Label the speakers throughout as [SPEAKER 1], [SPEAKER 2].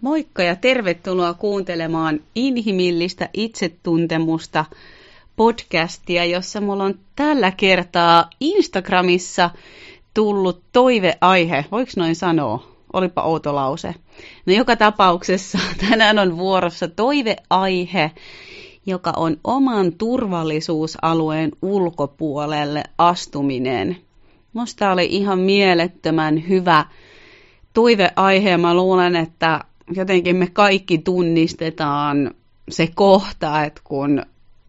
[SPEAKER 1] Moikka ja tervetuloa kuuntelemaan inhimillistä itsetuntemusta podcastia, jossa mulla on tällä kertaa Instagramissa tullut toiveaihe. Voiko noin sanoa? Olipa outo lause. No joka tapauksessa tänään on vuorossa toiveaihe, joka on oman turvallisuusalueen ulkopuolelle astuminen. Musta oli ihan mielettömän hyvä toiveaihe ja mä luulen, että jotenkin me kaikki tunnistetaan se kohta, että kun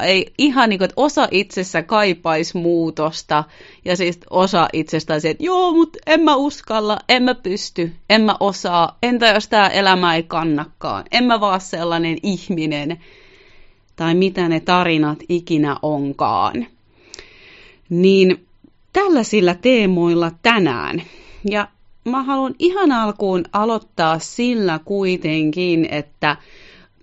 [SPEAKER 1] ei ihan niin kuin, että osa itsessä kaipaisi muutosta ja siis osa itsestään se, että joo, mutta en mä uskalla, en mä pysty, en mä osaa, entä jos tämä elämä ei kannakaan, en mä vaan sellainen ihminen tai mitä ne tarinat ikinä onkaan. Niin tällaisilla teemoilla tänään. Ja mä haluan ihan alkuun aloittaa sillä kuitenkin, että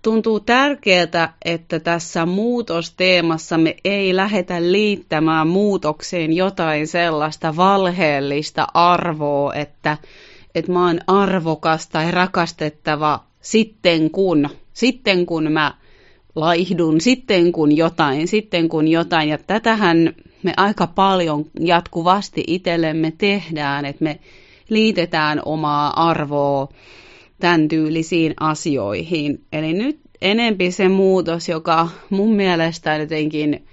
[SPEAKER 1] tuntuu tärkeää, että tässä muutosteemassa me ei lähetä liittämään muutokseen jotain sellaista valheellista arvoa, että, että mä oon arvokas tai rakastettava sitten kun, sitten kun mä laihdun, sitten kun jotain, sitten kun jotain. Ja tätähän me aika paljon jatkuvasti itsellemme tehdään, että me liitetään omaa arvoa tämän tyylisiin asioihin. Eli nyt enempi se muutos, joka mun mielestä jotenkin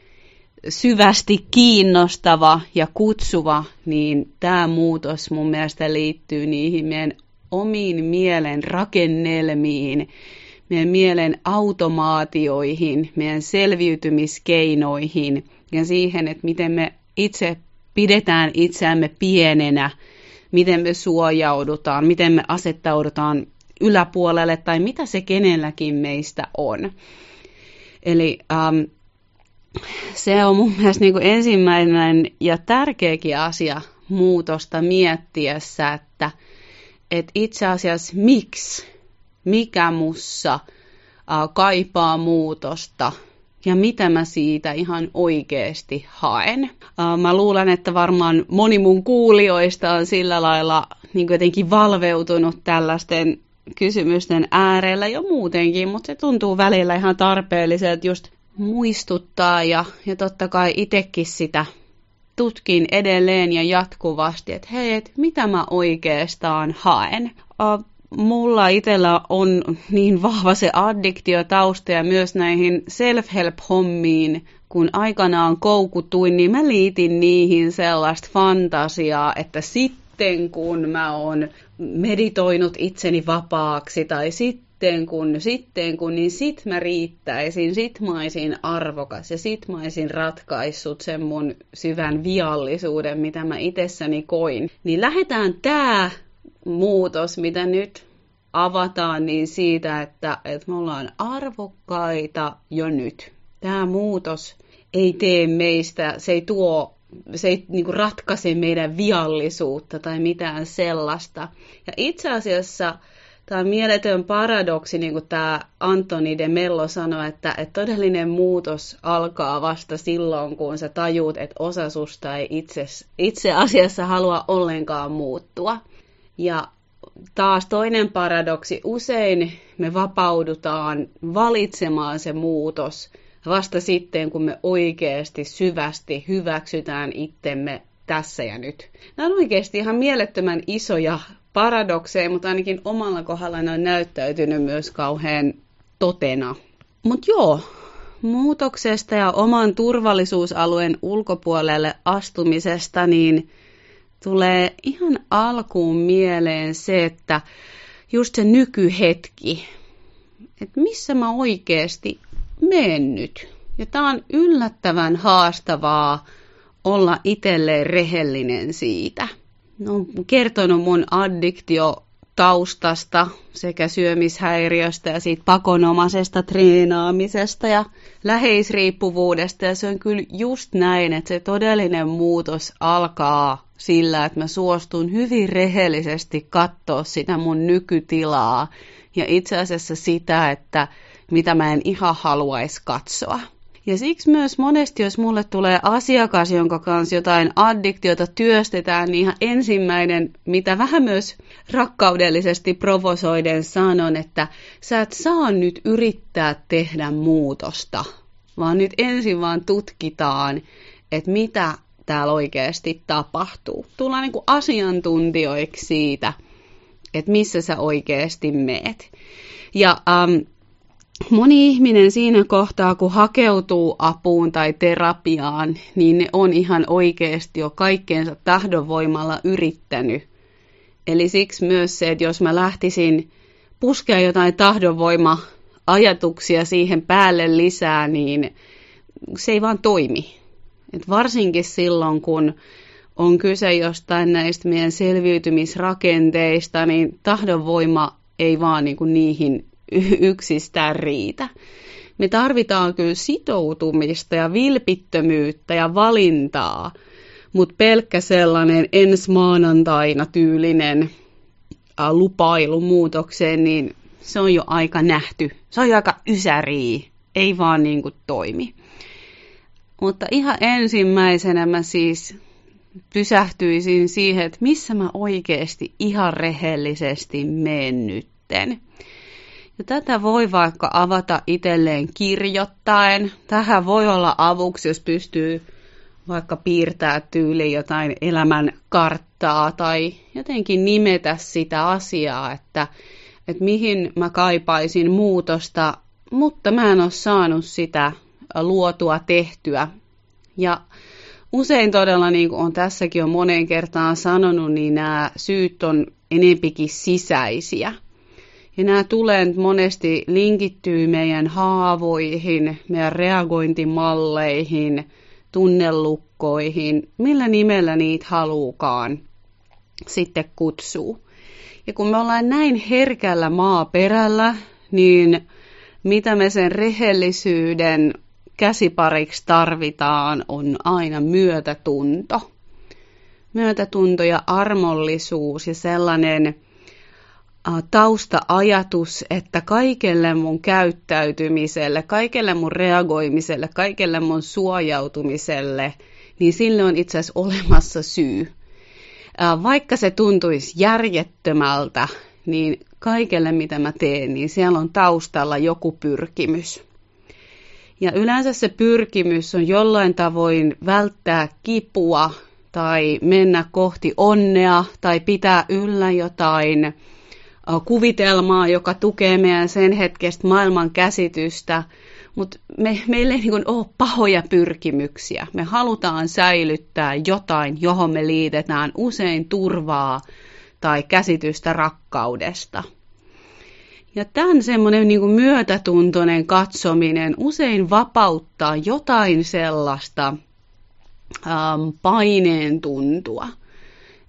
[SPEAKER 1] syvästi kiinnostava ja kutsuva, niin tämä muutos mun mielestä liittyy niihin meidän omiin mielen rakennelmiin, meidän mielen automaatioihin, meidän selviytymiskeinoihin ja siihen, että miten me itse pidetään itseämme pienenä – miten me suojaudutaan, miten me asettaudutaan yläpuolelle tai mitä se kenelläkin meistä on. Eli ähm, se on mun mielestä niin kuin ensimmäinen ja tärkeäkin asia muutosta miettiessä, että, että itse asiassa miksi, mikä mussa äh, kaipaa muutosta ja mitä mä siitä ihan oikeasti haen. Mä luulen, että varmaan moni mun kuulijoista on sillä lailla niin jotenkin valveutunut tällaisten kysymysten äärellä jo muutenkin, mutta se tuntuu välillä ihan tarpeelliselta just muistuttaa ja, ja totta kai itsekin sitä tutkin edelleen ja jatkuvasti, että hei, et mitä mä oikeastaan haen mulla itsellä on niin vahva se addiktiotausta ja myös näihin self-help-hommiin, kun aikanaan koukutuin, niin mä liitin niihin sellaista fantasiaa, että sitten kun mä oon meditoinut itseni vapaaksi tai sitten kun, sitten kun, niin sit mä riittäisin, sit mä olisin arvokas ja sit mä olisin ratkaissut sen mun syvän viallisuuden, mitä mä itsessäni koin. Niin lähdetään tää muutos, mitä nyt avataan, niin siitä, että, että me ollaan arvokkaita jo nyt. Tämä muutos ei tee meistä, se ei tuo, se ei niin kuin ratkaise meidän viallisuutta tai mitään sellaista. Ja itse asiassa tämä mieletön paradoksi, niin kuin tämä Antoni de Mello sanoi, että, että todellinen muutos alkaa vasta silloin, kun sä tajuut, että osa susta ei itse, itse asiassa halua ollenkaan muuttua. Ja taas toinen paradoksi, usein me vapaudutaan valitsemaan se muutos vasta sitten, kun me oikeasti syvästi hyväksytään itsemme tässä ja nyt. Nämä on oikeasti ihan mielettömän isoja paradokseja, mutta ainakin omalla kohdalla ne on näyttäytynyt myös kauhean totena. Mutta joo, muutoksesta ja oman turvallisuusalueen ulkopuolelle astumisesta, niin tulee ihan alkuun mieleen se, että just se nykyhetki, että missä mä oikeasti menen nyt. Ja tämä on yllättävän haastavaa olla itselleen rehellinen siitä. No, kertonut mun addiktio taustasta sekä syömishäiriöstä ja siitä pakonomaisesta treenaamisesta ja läheisriippuvuudesta. Ja se on kyllä just näin, että se todellinen muutos alkaa sillä, että mä suostun hyvin rehellisesti katsoa sitä mun nykytilaa ja itse asiassa sitä, että mitä mä en ihan haluaisi katsoa. Ja siksi myös monesti, jos mulle tulee asiakas, jonka kanssa jotain addiktiota työstetään, niin ihan ensimmäinen, mitä vähän myös rakkaudellisesti provosoiden sanon, että sä et saa nyt yrittää tehdä muutosta, vaan nyt ensin vaan tutkitaan, että mitä täällä oikeasti tapahtuu. Tullaan niin kuin asiantuntijoiksi siitä, että missä sä oikeasti meet. Ja ähm, moni ihminen siinä kohtaa, kun hakeutuu apuun tai terapiaan, niin ne on ihan oikeasti jo kaikkeensa tahdonvoimalla yrittänyt. Eli siksi myös se, että jos mä lähtisin puskea jotain tahdonvoima-ajatuksia siihen päälle lisää, niin se ei vaan toimi. Et varsinkin silloin, kun on kyse jostain näistä meidän selviytymisrakenteista, niin tahdonvoima ei vaan niin kuin niihin yksistään riitä. Me tarvitaan kyllä sitoutumista ja vilpittömyyttä ja valintaa, mutta pelkkä sellainen ensi maanantaina tyylinen lupailu muutokseen, niin se on jo aika nähty. Se on jo aika ysärii, ei vaan niin kuin toimi. Mutta ihan ensimmäisenä mä siis pysähtyisin siihen, että missä mä oikeasti ihan rehellisesti menen nytten. Ja tätä voi vaikka avata itselleen kirjoittaen. Tähän voi olla avuksi, jos pystyy vaikka piirtää tyyli jotain elämän karttaa tai jotenkin nimetä sitä asiaa, että, että mihin mä kaipaisin muutosta, mutta mä en ole saanut sitä luotua tehtyä. Ja usein todella, niin kuin on tässäkin jo moneen kertaan sanonut, niin nämä syyt on enempikin sisäisiä. Ja nämä tulee monesti linkittyy meidän haavoihin, meidän reagointimalleihin, tunnelukkoihin, millä nimellä niitä haluukaan sitten kutsuu. Ja kun me ollaan näin herkällä maaperällä, niin mitä me sen rehellisyyden käsipariksi tarvitaan, on aina myötätunto. Myötätunto ja armollisuus ja sellainen taustaajatus, että kaikelle mun käyttäytymiselle, kaikelle mun reagoimiselle, kaikelle mun suojautumiselle, niin sille on itse asiassa olemassa syy. Vaikka se tuntuisi järjettömältä, niin kaikelle mitä mä teen, niin siellä on taustalla joku pyrkimys. Ja yleensä se pyrkimys on jollain tavoin välttää kipua tai mennä kohti onnea tai pitää yllä jotain kuvitelmaa, joka tukee meidän sen hetkestä maailman käsitystä, mutta me, meillä ei niin ole pahoja pyrkimyksiä. Me halutaan säilyttää jotain, johon me liitetään usein turvaa tai käsitystä rakkaudesta. Ja tämän semmoinen niin myötätuntoinen katsominen usein vapauttaa jotain sellaista ähm, paineen tuntua.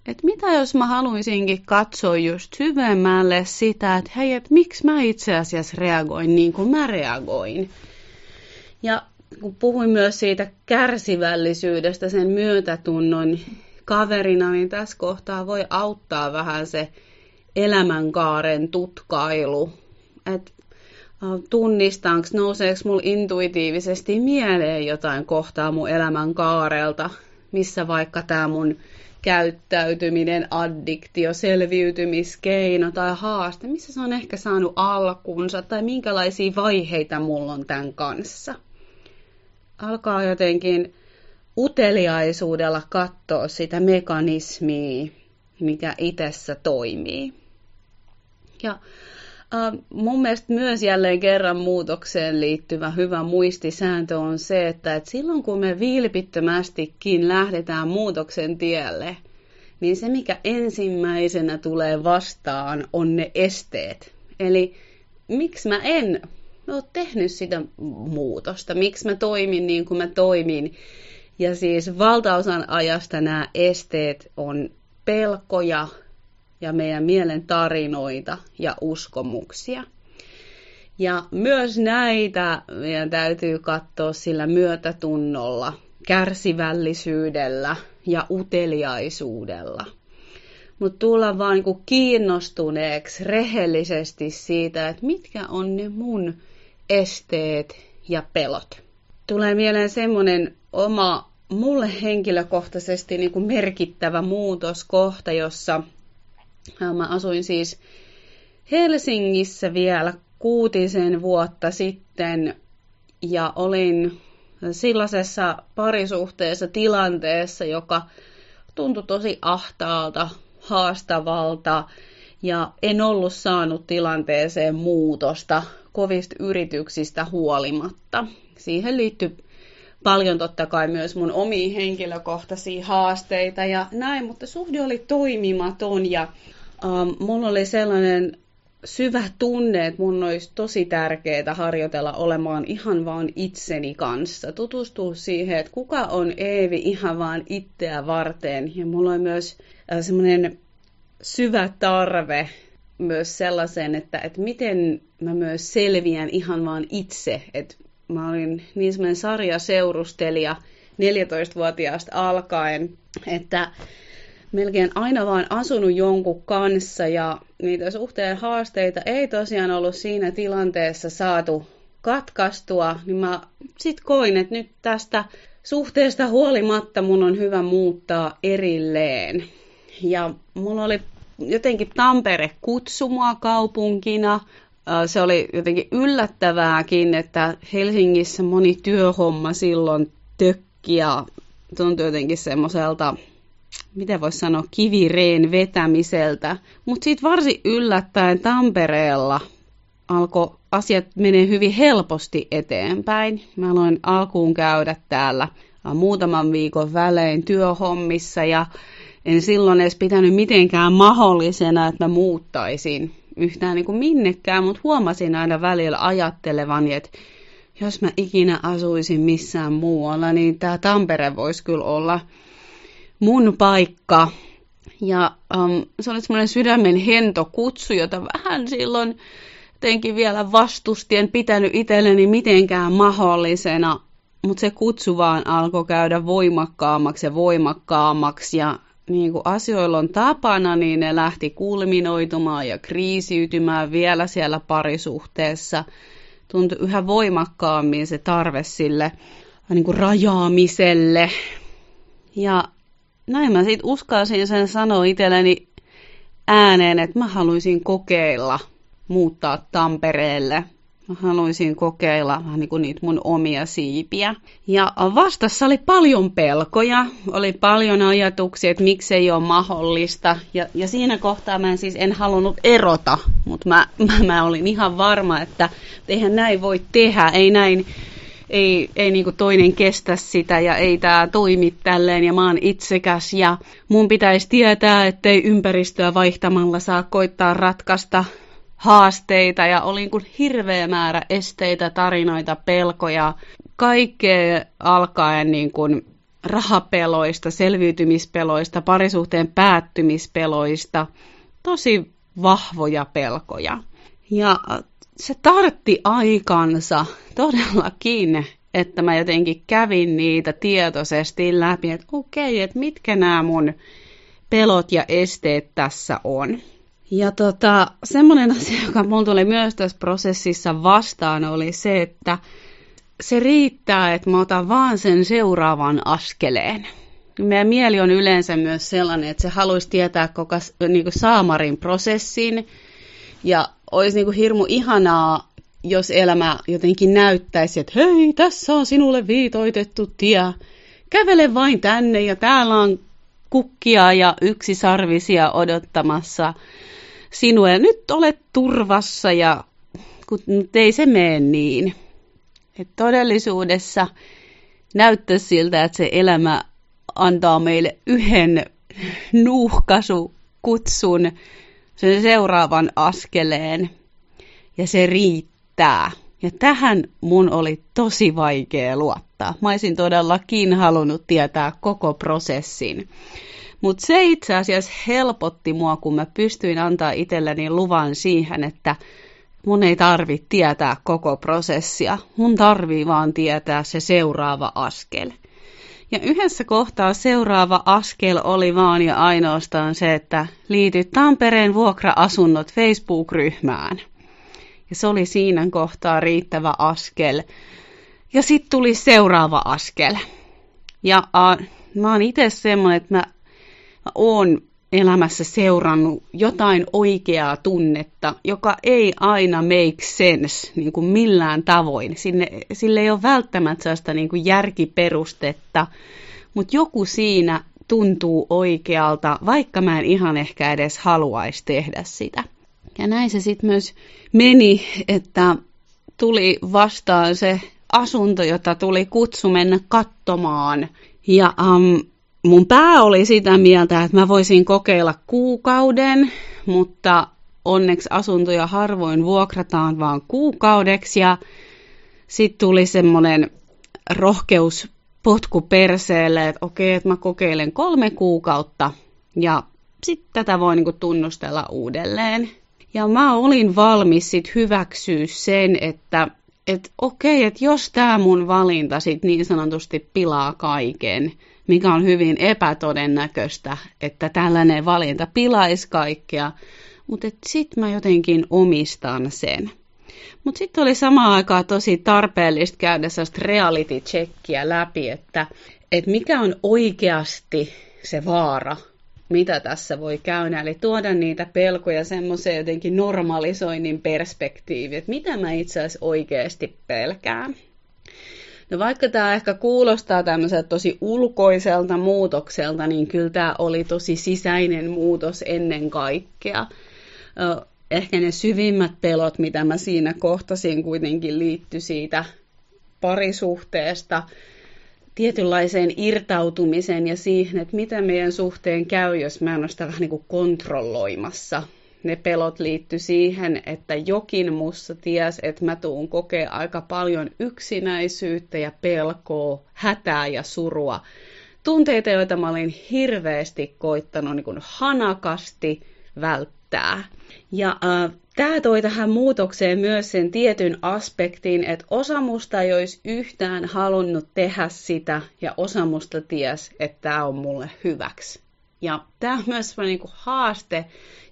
[SPEAKER 1] Et mitä jos mä haluaisinkin katsoa just syvemmälle sitä, että hei, et miksi mä itse asiassa reagoin niin kuin mä reagoin. Ja kun puhuin myös siitä kärsivällisyydestä, sen myötätunnon kaverina, niin tässä kohtaa voi auttaa vähän se elämänkaaren tutkailu. Että tunnistaanko, nouseeko mulla intuitiivisesti mieleen jotain kohtaa mun elämän kaarelta, missä vaikka tämä mun käyttäytyminen, addiktio, selviytymiskeino tai haaste, missä se on ehkä saanut alkunsa tai minkälaisia vaiheita mulla on tämän kanssa. Alkaa jotenkin uteliaisuudella katsoa sitä mekanismia, mikä itsessä toimii. Ja äh, mun mielestä myös jälleen kerran muutokseen liittyvä hyvä muistisääntö on se, että et silloin kun me vilpittömästikin lähdetään muutoksen tielle, niin se mikä ensimmäisenä tulee vastaan on ne esteet. Eli miksi mä en ole tehnyt sitä muutosta, miksi mä toimin niin kuin mä toimin. Ja siis valtaosan ajasta nämä esteet on pelkoja, ja meidän mielen tarinoita ja uskomuksia. Ja myös näitä meidän täytyy katsoa sillä myötätunnolla, kärsivällisyydellä ja uteliaisuudella. Mutta tulla vaan niinku kiinnostuneeksi rehellisesti siitä, että mitkä on ne mun esteet ja pelot. tulee mieleen semmoinen oma, mulle henkilökohtaisesti niin kuin merkittävä muutoskohta, jossa mä asuin siis Helsingissä vielä kuutisen vuotta sitten ja olin sellaisessa parisuhteessa tilanteessa, joka tuntui tosi ahtaalta, haastavalta ja en ollut saanut tilanteeseen muutosta kovista yrityksistä huolimatta. Siihen liittyy paljon totta kai myös mun omiin henkilökohtaisia haasteita ja näin, mutta suhde oli toimimaton ja um, mulla oli sellainen syvä tunne, että mun olisi tosi tärkeää harjoitella olemaan ihan vaan itseni kanssa. Tutustua siihen, että kuka on Eevi ihan vaan itseä varten. Ja mulla on myös äh, semmoinen syvä tarve myös sellaisen, että, että miten mä myös selviän ihan vaan itse. Että mä olin niin semmoinen sarjaseurustelija 14-vuotiaasta alkaen, että melkein aina vaan asunut jonkun kanssa ja niitä suhteen haasteita ei tosiaan ollut siinä tilanteessa saatu katkaistua, niin mä sit koin, että nyt tästä suhteesta huolimatta mun on hyvä muuttaa erilleen. Ja mulla oli jotenkin Tampere kutsumua kaupunkina. Se oli jotenkin yllättävääkin, että Helsingissä moni työhomma silloin tökki ja tuntui jotenkin semmoiselta miten voisi sanoa, kivireen vetämiseltä. Mutta sitten varsin yllättäen Tampereella alkoi asiat menee hyvin helposti eteenpäin. Mä aloin alkuun käydä täällä muutaman viikon välein työhommissa ja en silloin edes pitänyt mitenkään mahdollisena, että mä muuttaisin yhtään niin kuin minnekään, mutta huomasin aina välillä ajattelevani, että jos mä ikinä asuisin missään muualla, niin tämä Tampere voisi kyllä olla mun paikka. Ja um, se oli semmoinen sydämen hento kutsu, jota vähän silloin jotenkin vielä vastusti, en pitänyt itselleni mitenkään mahdollisena, mutta se kutsu vaan alkoi käydä voimakkaammaksi ja voimakkaammaksi ja niin kuin asioilla on tapana, niin ne lähti kulminoitumaan ja kriisiytymään vielä siellä parisuhteessa. Tuntui yhä voimakkaammin se tarve sille niin kuin rajaamiselle. Ja näin mä sitten uskalsin sen sanoa itselleni ääneen, että mä haluaisin kokeilla muuttaa Tampereelle. Mä haluaisin kokeilla niin kuin niitä mun omia siipiä. Ja vastassa oli paljon pelkoja, oli paljon ajatuksia, että miksei ole mahdollista. Ja, ja siinä kohtaa mä en siis en halunnut erota, mutta mä, mä, mä olin ihan varma, että eihän näin voi tehdä, ei näin ei, ei niinku toinen kestä sitä ja ei tämä toimi tälleen ja mä oon itsekäs ja mun pitäisi tietää, ettei ympäristöä vaihtamalla saa koittaa ratkaista haasteita ja oli kuin hirveä määrä esteitä, tarinoita, pelkoja, kaikkea alkaen niin kuin rahapeloista, selviytymispeloista, parisuhteen päättymispeloista, tosi vahvoja pelkoja. Ja se tartti aikansa todellakin, että mä jotenkin kävin niitä tietoisesti läpi, että okei, että mitkä nämä mun pelot ja esteet tässä on. Ja tota, semmoinen asia, joka mun tuli myös tässä prosessissa vastaan, oli se, että se riittää, että mä otan vaan sen seuraavan askeleen. Meidän mieli on yleensä myös sellainen, että se haluaisi tietää koko niin saamarin prosessin ja olisi niin kuin hirmu ihanaa, jos elämä jotenkin näyttäisi, että hei, tässä on sinulle viitoitettu tie. Kävele vain tänne ja täällä on kukkia ja yksisarvisia odottamassa sinua. Ja nyt olet turvassa ja kun ei se mene niin. Et todellisuudessa näyttää siltä, että se elämä antaa meille yhden nuuhkasu kutsun sen seuraavan askeleen ja se riittää. Ja tähän mun oli tosi vaikea luottaa. Mä olisin todellakin halunnut tietää koko prosessin. Mutta se itse asiassa helpotti mua, kun mä pystyin antaa itselleni luvan siihen, että mun ei tarvi tietää koko prosessia. Mun tarvii vaan tietää se seuraava askel. Ja yhdessä kohtaa seuraava askel oli vaan ja ainoastaan se, että liityt Tampereen vuokra-asunnot Facebook-ryhmään. Ja se oli siinä kohtaa riittävä askel. Ja sitten tuli seuraava askel. Ja uh, mä oon itse semmoinen, että mä, mä oon elämässä seurannut jotain oikeaa tunnetta, joka ei aina make sense niin kuin millään tavoin. Sinne, sille ei ole välttämättä sellaista niin kuin järkiperustetta, mutta joku siinä tuntuu oikealta, vaikka mä en ihan ehkä edes haluaisi tehdä sitä. Ja näin se sitten myös meni, että tuli vastaan se asunto, jota tuli kutsu mennä katsomaan. Ja um, mun pää oli sitä mieltä, että mä voisin kokeilla kuukauden, mutta onneksi asuntoja harvoin vuokrataan vaan kuukaudeksi. Ja sitten tuli semmoinen rohkeus potku perseelle, että okei, että mä kokeilen kolme kuukautta ja sitten tätä voi niinku tunnustella uudelleen. Ja mä olin valmis sit hyväksyä sen, että et okei, että jos tämä mun valinta sit niin sanotusti pilaa kaiken, mikä on hyvin epätodennäköistä, että tällainen valinta pilaisi kaikkea, mutta sitten mä jotenkin omistan sen. Mutta sitten oli samaan aikaan tosi tarpeellista käydä sellaista reality checkia läpi, että, että mikä on oikeasti se vaara, mitä tässä voi käydä. Eli tuoda niitä pelkoja semmoiseen jotenkin normalisoinnin perspektiiviin, että mitä mä itse asiassa oikeasti pelkään. No vaikka tämä ehkä kuulostaa tämmöiseltä tosi ulkoiselta muutokselta, niin kyllä tämä oli tosi sisäinen muutos ennen kaikkea ehkä ne syvimmät pelot, mitä mä siinä kohtasin, kuitenkin liittyi siitä parisuhteesta tietynlaiseen irtautumiseen ja siihen, että mitä meidän suhteen käy, jos mä en ole sitä vähän niin kuin kontrolloimassa. Ne pelot liittyi siihen, että jokin mussa ties, että mä tuun kokea aika paljon yksinäisyyttä ja pelkoa, hätää ja surua. Tunteita, joita mä olin hirveästi koittanut niin kuin hanakasti välttää. Ja äh, tämä toi tähän muutokseen myös sen tietyn aspektin, että osa musta ei olisi yhtään halunnut tehdä sitä, ja osa musta ties, että tämä on mulle hyväksi. Ja tämä on myös niin kuin haaste,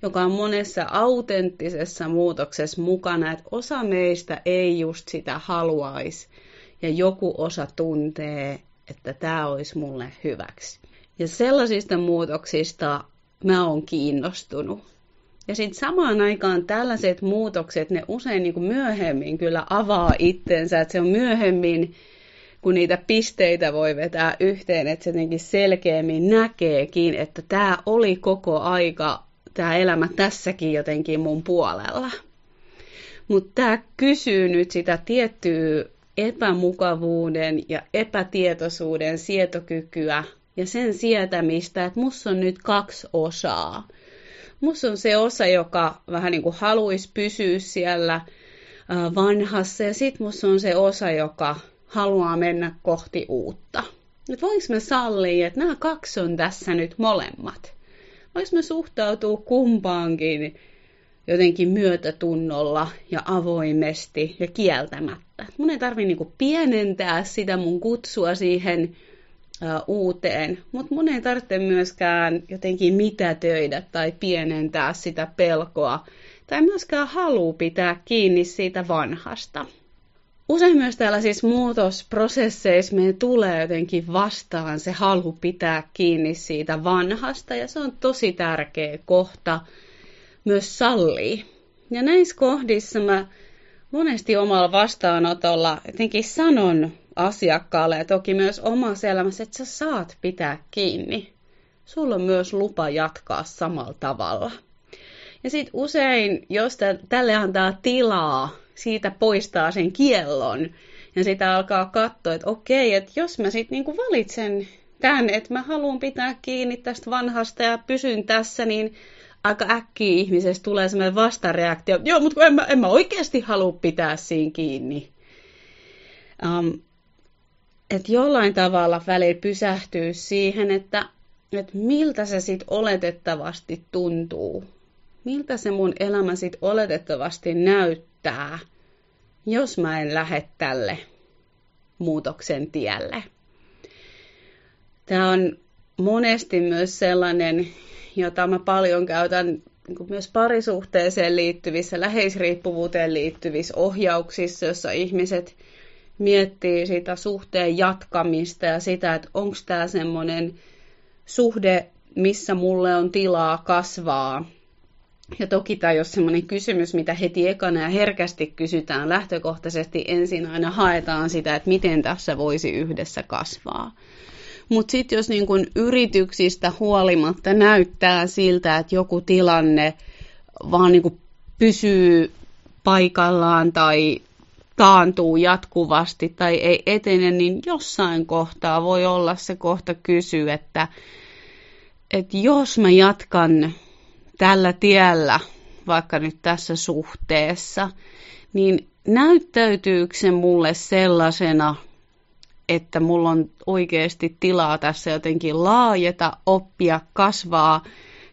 [SPEAKER 1] joka on monessa autenttisessa muutoksessa mukana, että osa meistä ei just sitä haluaisi, ja joku osa tuntee, että tämä olisi mulle hyväksi. Ja sellaisista muutoksista mä oon kiinnostunut. Ja sitten samaan aikaan tällaiset muutokset, ne usein niin kuin myöhemmin kyllä avaa itsensä, että se on myöhemmin, kun niitä pisteitä voi vetää yhteen, että se jotenkin selkeämmin näkeekin, että tämä oli koko aika, tämä elämä tässäkin jotenkin mun puolella. Mutta tämä kysyy nyt sitä tiettyä epämukavuuden ja epätietoisuuden sietokykyä ja sen sietämistä, että musta on nyt kaksi osaa – Musta on se osa, joka vähän niin kuin haluaisi pysyä siellä vanhassa ja sit musta on se osa, joka haluaa mennä kohti uutta. Että voinko me sallia, että nämä kaksi on tässä nyt molemmat? Voinko me suhtautua kumpaankin jotenkin myötätunnolla ja avoimesti ja kieltämättä? Mun ei tarvi niinku pienentää sitä mun kutsua siihen uuteen, mutta mun ei tarvitse myöskään jotenkin mitätöidä tai pienentää sitä pelkoa tai myöskään halua pitää kiinni siitä vanhasta. Usein myös tällaisissa muutosprosesseissa meidän tulee jotenkin vastaan se halu pitää kiinni siitä vanhasta ja se on tosi tärkeä kohta myös sallii. Ja näissä kohdissa mä monesti omalla vastaanotolla jotenkin sanon asiakkaalle ja toki myös omassa elämässä, että sä saat pitää kiinni. Sulla on myös lupa jatkaa samalla tavalla. Ja sitten usein, jos tälle antaa tilaa, siitä poistaa sen kiellon ja sitä alkaa katsoa, että okei, että jos mä sitten niinku valitsen tämän, että mä haluan pitää kiinni tästä vanhasta ja pysyn tässä, niin aika äkkiä ihmisestä tulee sellainen vastareaktio, joo, mutta en mä, en mä oikeasti halua pitää siinä kiinni. Um, että jollain tavalla välillä pysähtyy siihen, että, että miltä se sitten oletettavasti tuntuu. Miltä se mun elämä sitten oletettavasti näyttää, jos mä en lähde tälle muutoksen tielle. Tämä on monesti myös sellainen, jota mä paljon käytän niin myös parisuhteeseen liittyvissä, läheisriippuvuuteen liittyvissä ohjauksissa, jossa ihmiset miettii sitä suhteen jatkamista ja sitä, että onko tämä semmoinen suhde, missä mulle on tilaa kasvaa. Ja toki tämä ei semmoinen kysymys, mitä heti ekana ja herkästi kysytään. Lähtökohtaisesti ensin aina haetaan sitä, että miten tässä voisi yhdessä kasvaa. Mutta sitten jos niin kun yrityksistä huolimatta näyttää siltä, että joku tilanne vaan niin pysyy paikallaan tai taantuu jatkuvasti tai ei etene, niin jossain kohtaa voi olla se kohta kysyä, että, että jos mä jatkan tällä tiellä, vaikka nyt tässä suhteessa, niin näyttäytyykö se mulle sellaisena, että mulla on oikeasti tilaa tässä jotenkin laajeta, oppia, kasvaa.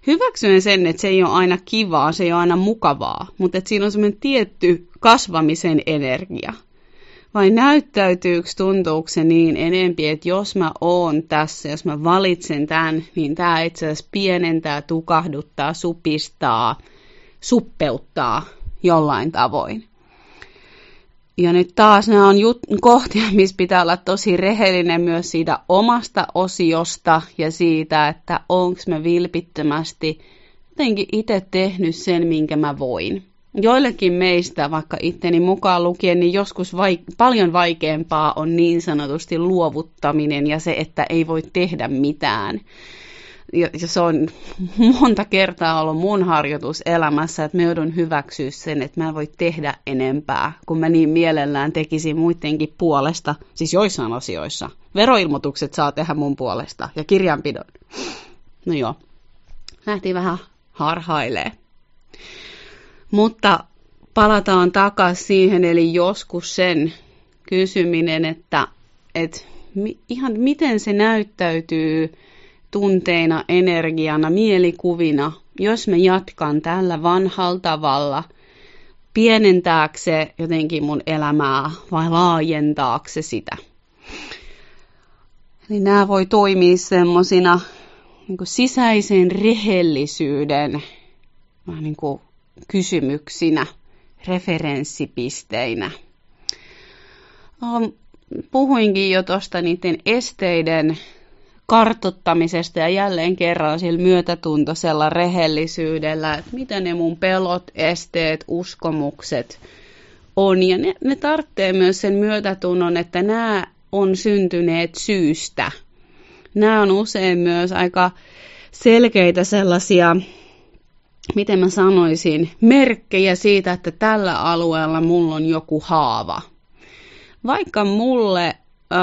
[SPEAKER 1] Hyväksyen sen, että se ei ole aina kivaa, se ei ole aina mukavaa, mutta että siinä on semmoinen tietty kasvamisen energia. Vai näyttäytyykö, tuntuuko se niin enempi, että jos mä oon tässä, jos mä valitsen tämän, niin tämä itse asiassa pienentää, tukahduttaa, supistaa, suppeuttaa jollain tavoin. Ja nyt taas nämä on jut- kohtia, missä pitää olla tosi rehellinen myös siitä omasta osiosta ja siitä, että onko mä vilpittömästi jotenkin itse tehnyt sen, minkä mä voin. Joillekin meistä, vaikka itteni mukaan lukien, niin joskus vaik- paljon vaikeampaa on niin sanotusti luovuttaminen ja se, että ei voi tehdä mitään ja, ja se on monta kertaa ollut mun harjoitus elämässä, että mä joudun hyväksyä sen, että mä en voi tehdä enempää, kun mä niin mielellään tekisin muidenkin puolesta, siis joissain asioissa. Veroilmoitukset saa tehdä mun puolesta ja kirjanpidon. No joo, lähti vähän harhailee. Mutta palataan takaisin siihen, eli joskus sen kysyminen, että, että ihan miten se näyttäytyy tunteina, energiana, mielikuvina, jos mä jatkan tällä vanhalla tavalla, pienentääkö se jotenkin mun elämää vai laajentaako se sitä. Eli nämä voi toimia semmoisina niin sisäisen rehellisyyden niin kuin kysymyksinä, referenssipisteinä. Puhuinkin jo tuosta niiden esteiden kartottamisesta ja jälleen kerran sillä myötätuntoisella rehellisyydellä, että mitä ne mun pelot, esteet, uskomukset on. Ja ne, ne tarvitsee myös sen myötätunnon, että nämä on syntyneet syystä. Nämä on usein myös aika selkeitä sellaisia, miten mä sanoisin, merkkejä siitä, että tällä alueella mulla on joku haava. Vaikka mulle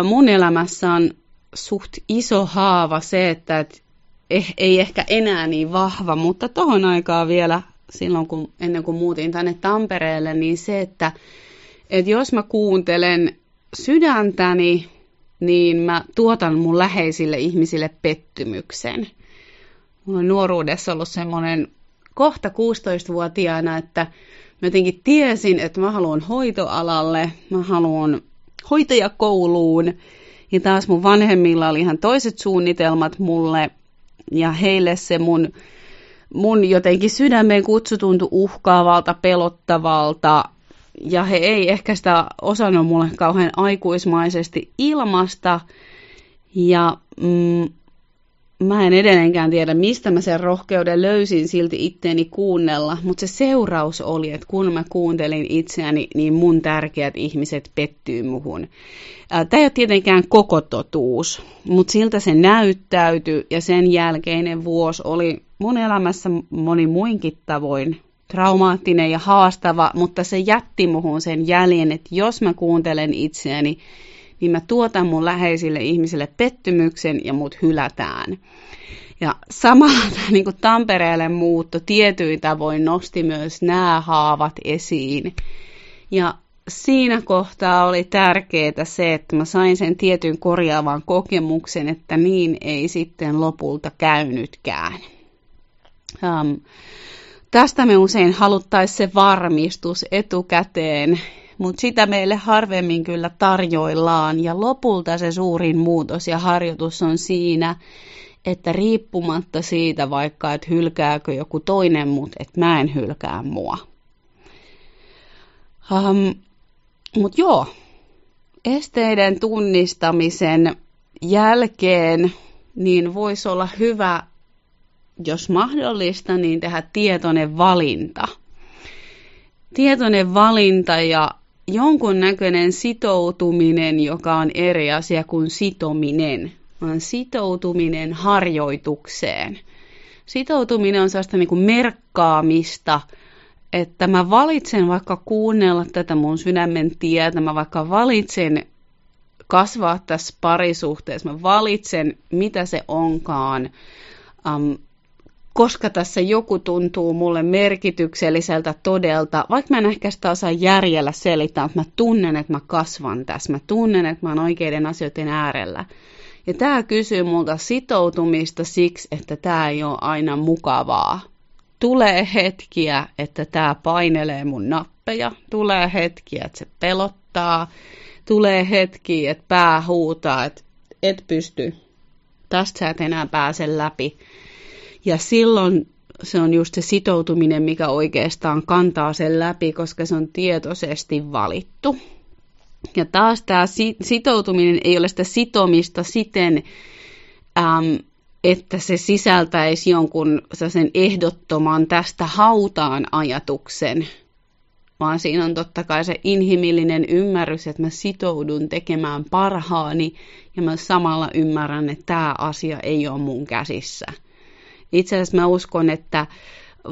[SPEAKER 1] mun elämässä on suht iso haava se, että et eh, ei ehkä enää niin vahva, mutta tohon aikaan vielä silloin, kun, ennen kuin muutin tänne Tampereelle, niin se, että et jos mä kuuntelen sydäntäni, niin mä tuotan mun läheisille ihmisille pettymyksen. Mulla on nuoruudessa ollut semmoinen kohta 16-vuotiaana, että mä jotenkin tiesin, että mä haluan hoitoalalle, mä haluan hoitajakouluun, ja taas mun vanhemmilla oli ihan toiset suunnitelmat mulle ja heille se mun, mun jotenkin sydämeen kutsu tuntui uhkaavalta, pelottavalta ja he ei ehkä sitä osannut mulle kauhean aikuismaisesti ilmasta ja mm, mä en edelleenkään tiedä, mistä mä sen rohkeuden löysin silti itteeni kuunnella, mutta se seuraus oli, että kun mä kuuntelin itseäni, niin mun tärkeät ihmiset pettyy muhun. Tämä ei ole tietenkään koko totuus, mutta siltä se näyttäytyi ja sen jälkeinen vuosi oli mun elämässä moni muinkin tavoin traumaattinen ja haastava, mutta se jätti muhun sen jäljen, että jos mä kuuntelen itseäni, niin mä tuotan mun läheisille ihmisille pettymyksen ja mut hylätään. Ja samalla niin kuin Tampereelle muutto tietyin tavoin nosti myös nämä haavat esiin. Ja siinä kohtaa oli tärkeää se, että mä sain sen tietyn korjaavan kokemuksen, että niin ei sitten lopulta käynytkään. Um, tästä me usein haluttaisiin se varmistus etukäteen mutta sitä meille harvemmin kyllä tarjoillaan. Ja lopulta se suurin muutos ja harjoitus on siinä, että riippumatta siitä vaikka, että hylkääkö joku toinen mut, että mä en hylkää mua. Um, Mutta joo, esteiden tunnistamisen jälkeen niin voisi olla hyvä, jos mahdollista, niin tehdä tietoinen valinta. Tietoinen valinta ja jonkunnäköinen sitoutuminen, joka on eri asia kuin sitominen, vaan sitoutuminen harjoitukseen. Sitoutuminen on sellaista niin kuin merkkaamista, että mä valitsen vaikka kuunnella tätä mun sydämen tietä, mä vaikka valitsen kasvaa tässä parisuhteessa, mä valitsen mitä se onkaan, um, koska tässä joku tuntuu mulle merkitykselliseltä todelta, vaikka mä en ehkä sitä osaa järjellä selittää, mutta mä tunnen, että mä kasvan tässä, mä tunnen, että mä oon oikeiden asioiden äärellä. Ja tämä kysyy multa sitoutumista siksi, että tämä ei ole aina mukavaa. Tulee hetkiä, että tämä painelee mun nappeja, tulee hetkiä, että se pelottaa, tulee hetkiä, että pää huutaa, että et pysty, tästä sä et enää pääse läpi. Ja silloin se on just se sitoutuminen, mikä oikeastaan kantaa sen läpi, koska se on tietoisesti valittu. Ja taas tämä sitoutuminen ei ole sitä sitomista siten, äm, että se sisältäisi jonkun sen ehdottoman tästä hautaan ajatuksen, vaan siinä on totta kai se inhimillinen ymmärrys, että mä sitoudun tekemään parhaani ja mä samalla ymmärrän, että tämä asia ei ole mun käsissä. Itse asiassa mä uskon, että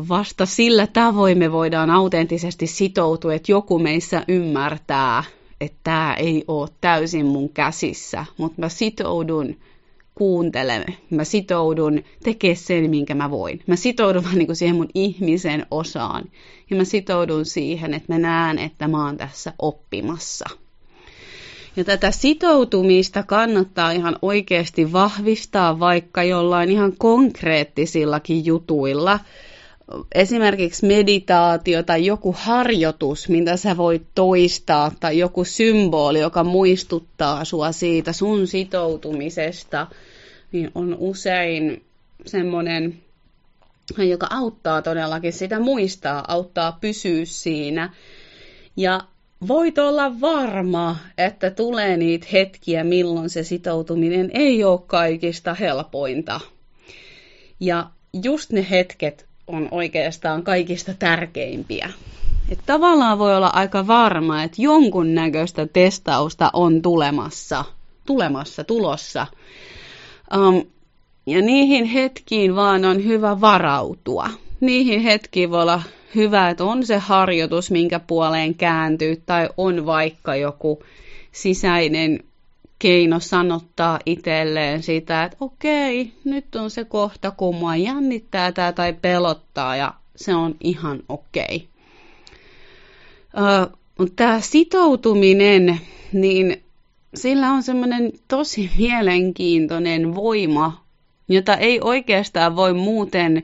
[SPEAKER 1] vasta sillä tavoin me voidaan autenttisesti sitoutua, että joku meissä ymmärtää, että tämä ei ole täysin mun käsissä, mutta mä sitoudun kuuntelemaan, mä sitoudun tekemään sen, minkä mä voin. Mä sitoudun vaan niin siihen mun ihmisen osaan ja mä sitoudun siihen, että mä näen, että mä oon tässä oppimassa. Ja tätä sitoutumista kannattaa ihan oikeasti vahvistaa vaikka jollain ihan konkreettisillakin jutuilla. Esimerkiksi meditaatio tai joku harjoitus, mitä sä voit toistaa, tai joku symboli, joka muistuttaa sua siitä sun sitoutumisesta, niin on usein semmoinen, joka auttaa todellakin sitä muistaa, auttaa pysyä siinä. Ja voit olla varma, että tulee niitä hetkiä, milloin se sitoutuminen ei ole kaikista helpointa. Ja just ne hetket on oikeastaan kaikista tärkeimpiä. Et tavallaan voi olla aika varma, että jonkun näköistä testausta on tulemassa, tulemassa, tulossa. Um, ja niihin hetkiin vaan on hyvä varautua. Niihin hetkiin voi olla hyvä, että on se harjoitus, minkä puoleen kääntyy, tai on vaikka joku sisäinen keino sanottaa itselleen sitä, että okei, nyt on se kohta, kun mua jännittää tämä tai pelottaa, ja se on ihan okei. Mutta tämä sitoutuminen, niin sillä on semmoinen tosi mielenkiintoinen voima, jota ei oikeastaan voi muuten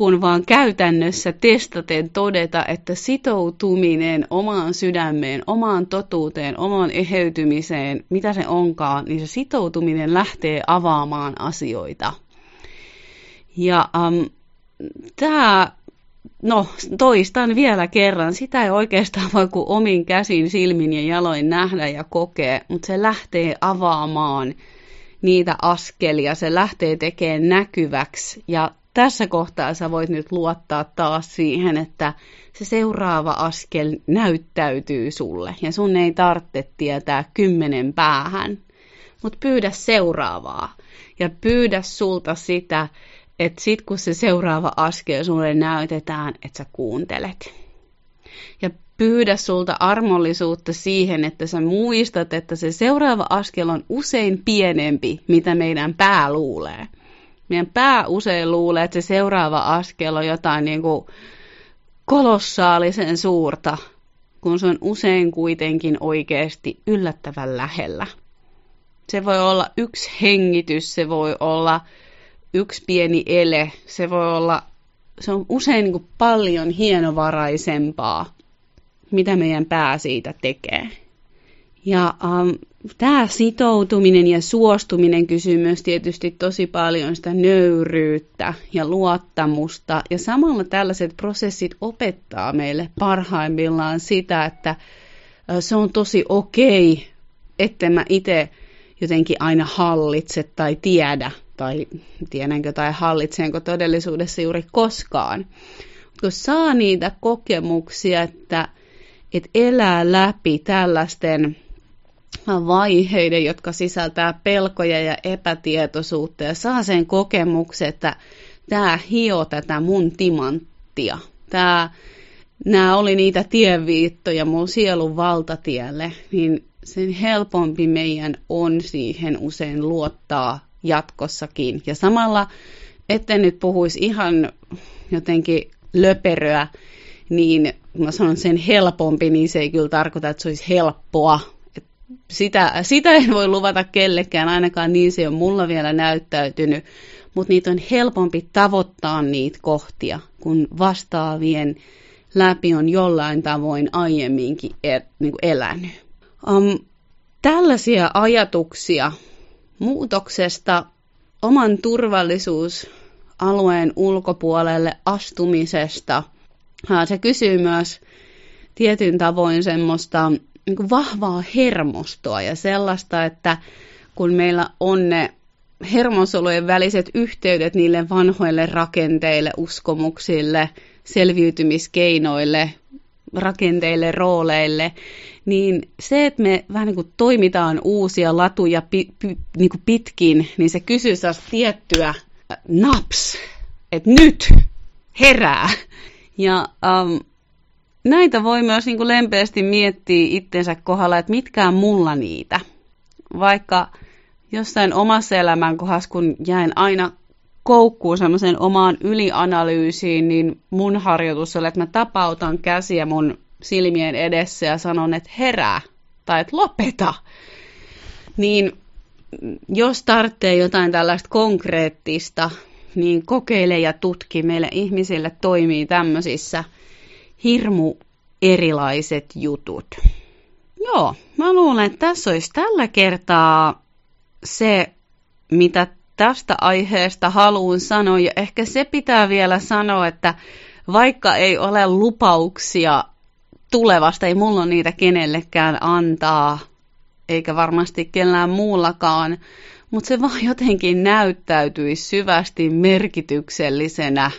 [SPEAKER 1] kun vaan käytännössä testaten todeta, että sitoutuminen omaan sydämeen, omaan totuuteen, omaan eheytymiseen, mitä se onkaan, niin se sitoutuminen lähtee avaamaan asioita. Ja um, tämä, no toistan vielä kerran, sitä ei oikeastaan voi kuin omin käsin, silmin ja jaloin nähdä ja kokea, mutta se lähtee avaamaan niitä askelia, se lähtee tekemään näkyväksi ja tässä kohtaa sä voit nyt luottaa taas siihen, että se seuraava askel näyttäytyy sulle. Ja sun ei tarvitse tietää kymmenen päähän, mutta pyydä seuraavaa. Ja pyydä sulta sitä, että sit kun se seuraava askel sulle näytetään, että sä kuuntelet. Ja pyydä sulta armollisuutta siihen, että sä muistat, että se seuraava askel on usein pienempi, mitä meidän pää luulee meidän pää usein luulee, että se seuraava askel on jotain niin kuin kolossaalisen suurta, kun se on usein kuitenkin oikeasti yllättävän lähellä. Se voi olla yksi hengitys, se voi olla yksi pieni ele, se voi olla, se on usein niin kuin paljon hienovaraisempaa, mitä meidän pää siitä tekee. Ja um, tämä sitoutuminen ja suostuminen kysyy myös tietysti tosi paljon sitä nöyryyttä ja luottamusta. Ja samalla tällaiset prosessit opettaa meille parhaimmillaan sitä, että se on tosi okei etten mä itse jotenkin aina hallitse tai tiedä, tai tiedänkö tai hallitsenko todellisuudessa juuri koskaan. Kun saa niitä kokemuksia, että, että elää läpi tällaisten vaiheiden, jotka sisältää pelkoja ja epätietoisuutta, ja saa sen kokemuksen, että tämä hio tätä mun timanttia. Tämä, nämä oli niitä tienviittoja mun sielun valtatielle, niin sen helpompi meidän on siihen usein luottaa jatkossakin. Ja samalla, etten nyt puhuisi ihan jotenkin löperöä, niin mä sanon sen helpompi, niin se ei kyllä tarkoita, että se olisi helppoa. Sitä, sitä en voi luvata kellekään, ainakaan niin se on mulla vielä näyttäytynyt. Mutta niitä on helpompi tavoittaa niitä kohtia, kun vastaavien läpi on jollain tavoin aiemminkin el, niin kuin elänyt. Um, tällaisia ajatuksia muutoksesta oman turvallisuusalueen ulkopuolelle astumisesta. Se kysyy myös tietyn tavoin semmoista niin vahvaa hermostoa ja sellaista, että kun meillä on ne hermosolujen väliset yhteydet niille vanhoille rakenteille, uskomuksille, selviytymiskeinoille, rakenteille, rooleille, niin se, että me vähän niin kuin toimitaan uusia latuja pi, pi, niin kuin pitkin, niin se kysyy tiettyä äh, naps, että nyt herää. Ja um, näitä voi myös niin kuin lempeästi miettiä itsensä kohdalla, että mitkään mulla niitä. Vaikka jossain omassa elämänkohdassa, kun jäin aina koukkuun semmoiseen omaan ylianalyysiin, niin mun harjoitus oli, että mä tapautan käsiä mun silmien edessä ja sanon, että herää tai että lopeta. Niin jos tarvitsee jotain tällaista konkreettista, niin kokeile ja tutki. Meille ihmisille toimii tämmöisissä hirmu erilaiset jutut. Joo, mä luulen, että tässä olisi tällä kertaa se, mitä tästä aiheesta haluan sanoa. Ja ehkä se pitää vielä sanoa, että vaikka ei ole lupauksia tulevasta, ei mulla niitä kenellekään antaa, eikä varmasti kellään muullakaan, mutta se vaan jotenkin näyttäytyi syvästi merkityksellisenä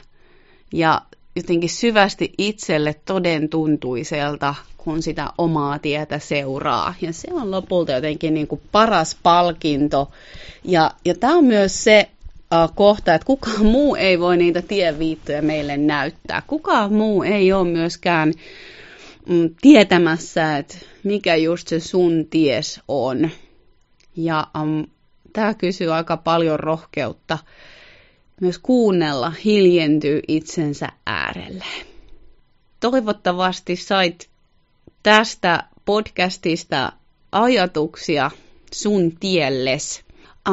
[SPEAKER 1] ja jotenkin syvästi itselle toden tuntuiselta, kun sitä omaa tietä seuraa. Ja se on lopulta jotenkin niin kuin paras palkinto. Ja, ja tämä on myös se uh, kohta, että kukaan muu ei voi niitä tienviittoja meille näyttää. Kukaan muu ei ole myöskään mm, tietämässä, että mikä just se sun ties on. Ja um, tämä kysyy aika paljon rohkeutta myös kuunnella, hiljentyy itsensä äärelle. Toivottavasti sait tästä podcastista ajatuksia sun tielles.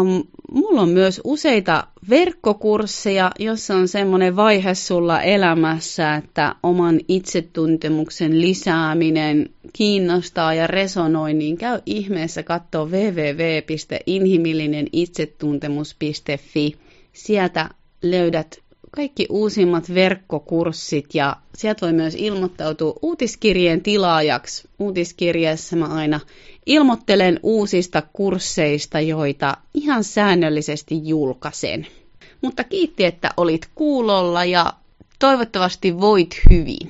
[SPEAKER 1] Um, mulla on myös useita verkkokursseja, jossa on semmoinen vaihe sulla elämässä, että oman itsetuntemuksen lisääminen kiinnostaa ja resonoi, niin käy ihmeessä katsoa www.inhimillinenitsetuntemus.fi. Sieltä löydät kaikki uusimmat verkkokurssit ja sieltä voi myös ilmoittautua uutiskirjeen tilaajaksi. Uutiskirjeessä mä aina ilmoittelen uusista kursseista, joita ihan säännöllisesti julkaisen. Mutta kiitti, että olit kuulolla ja toivottavasti voit hyvin.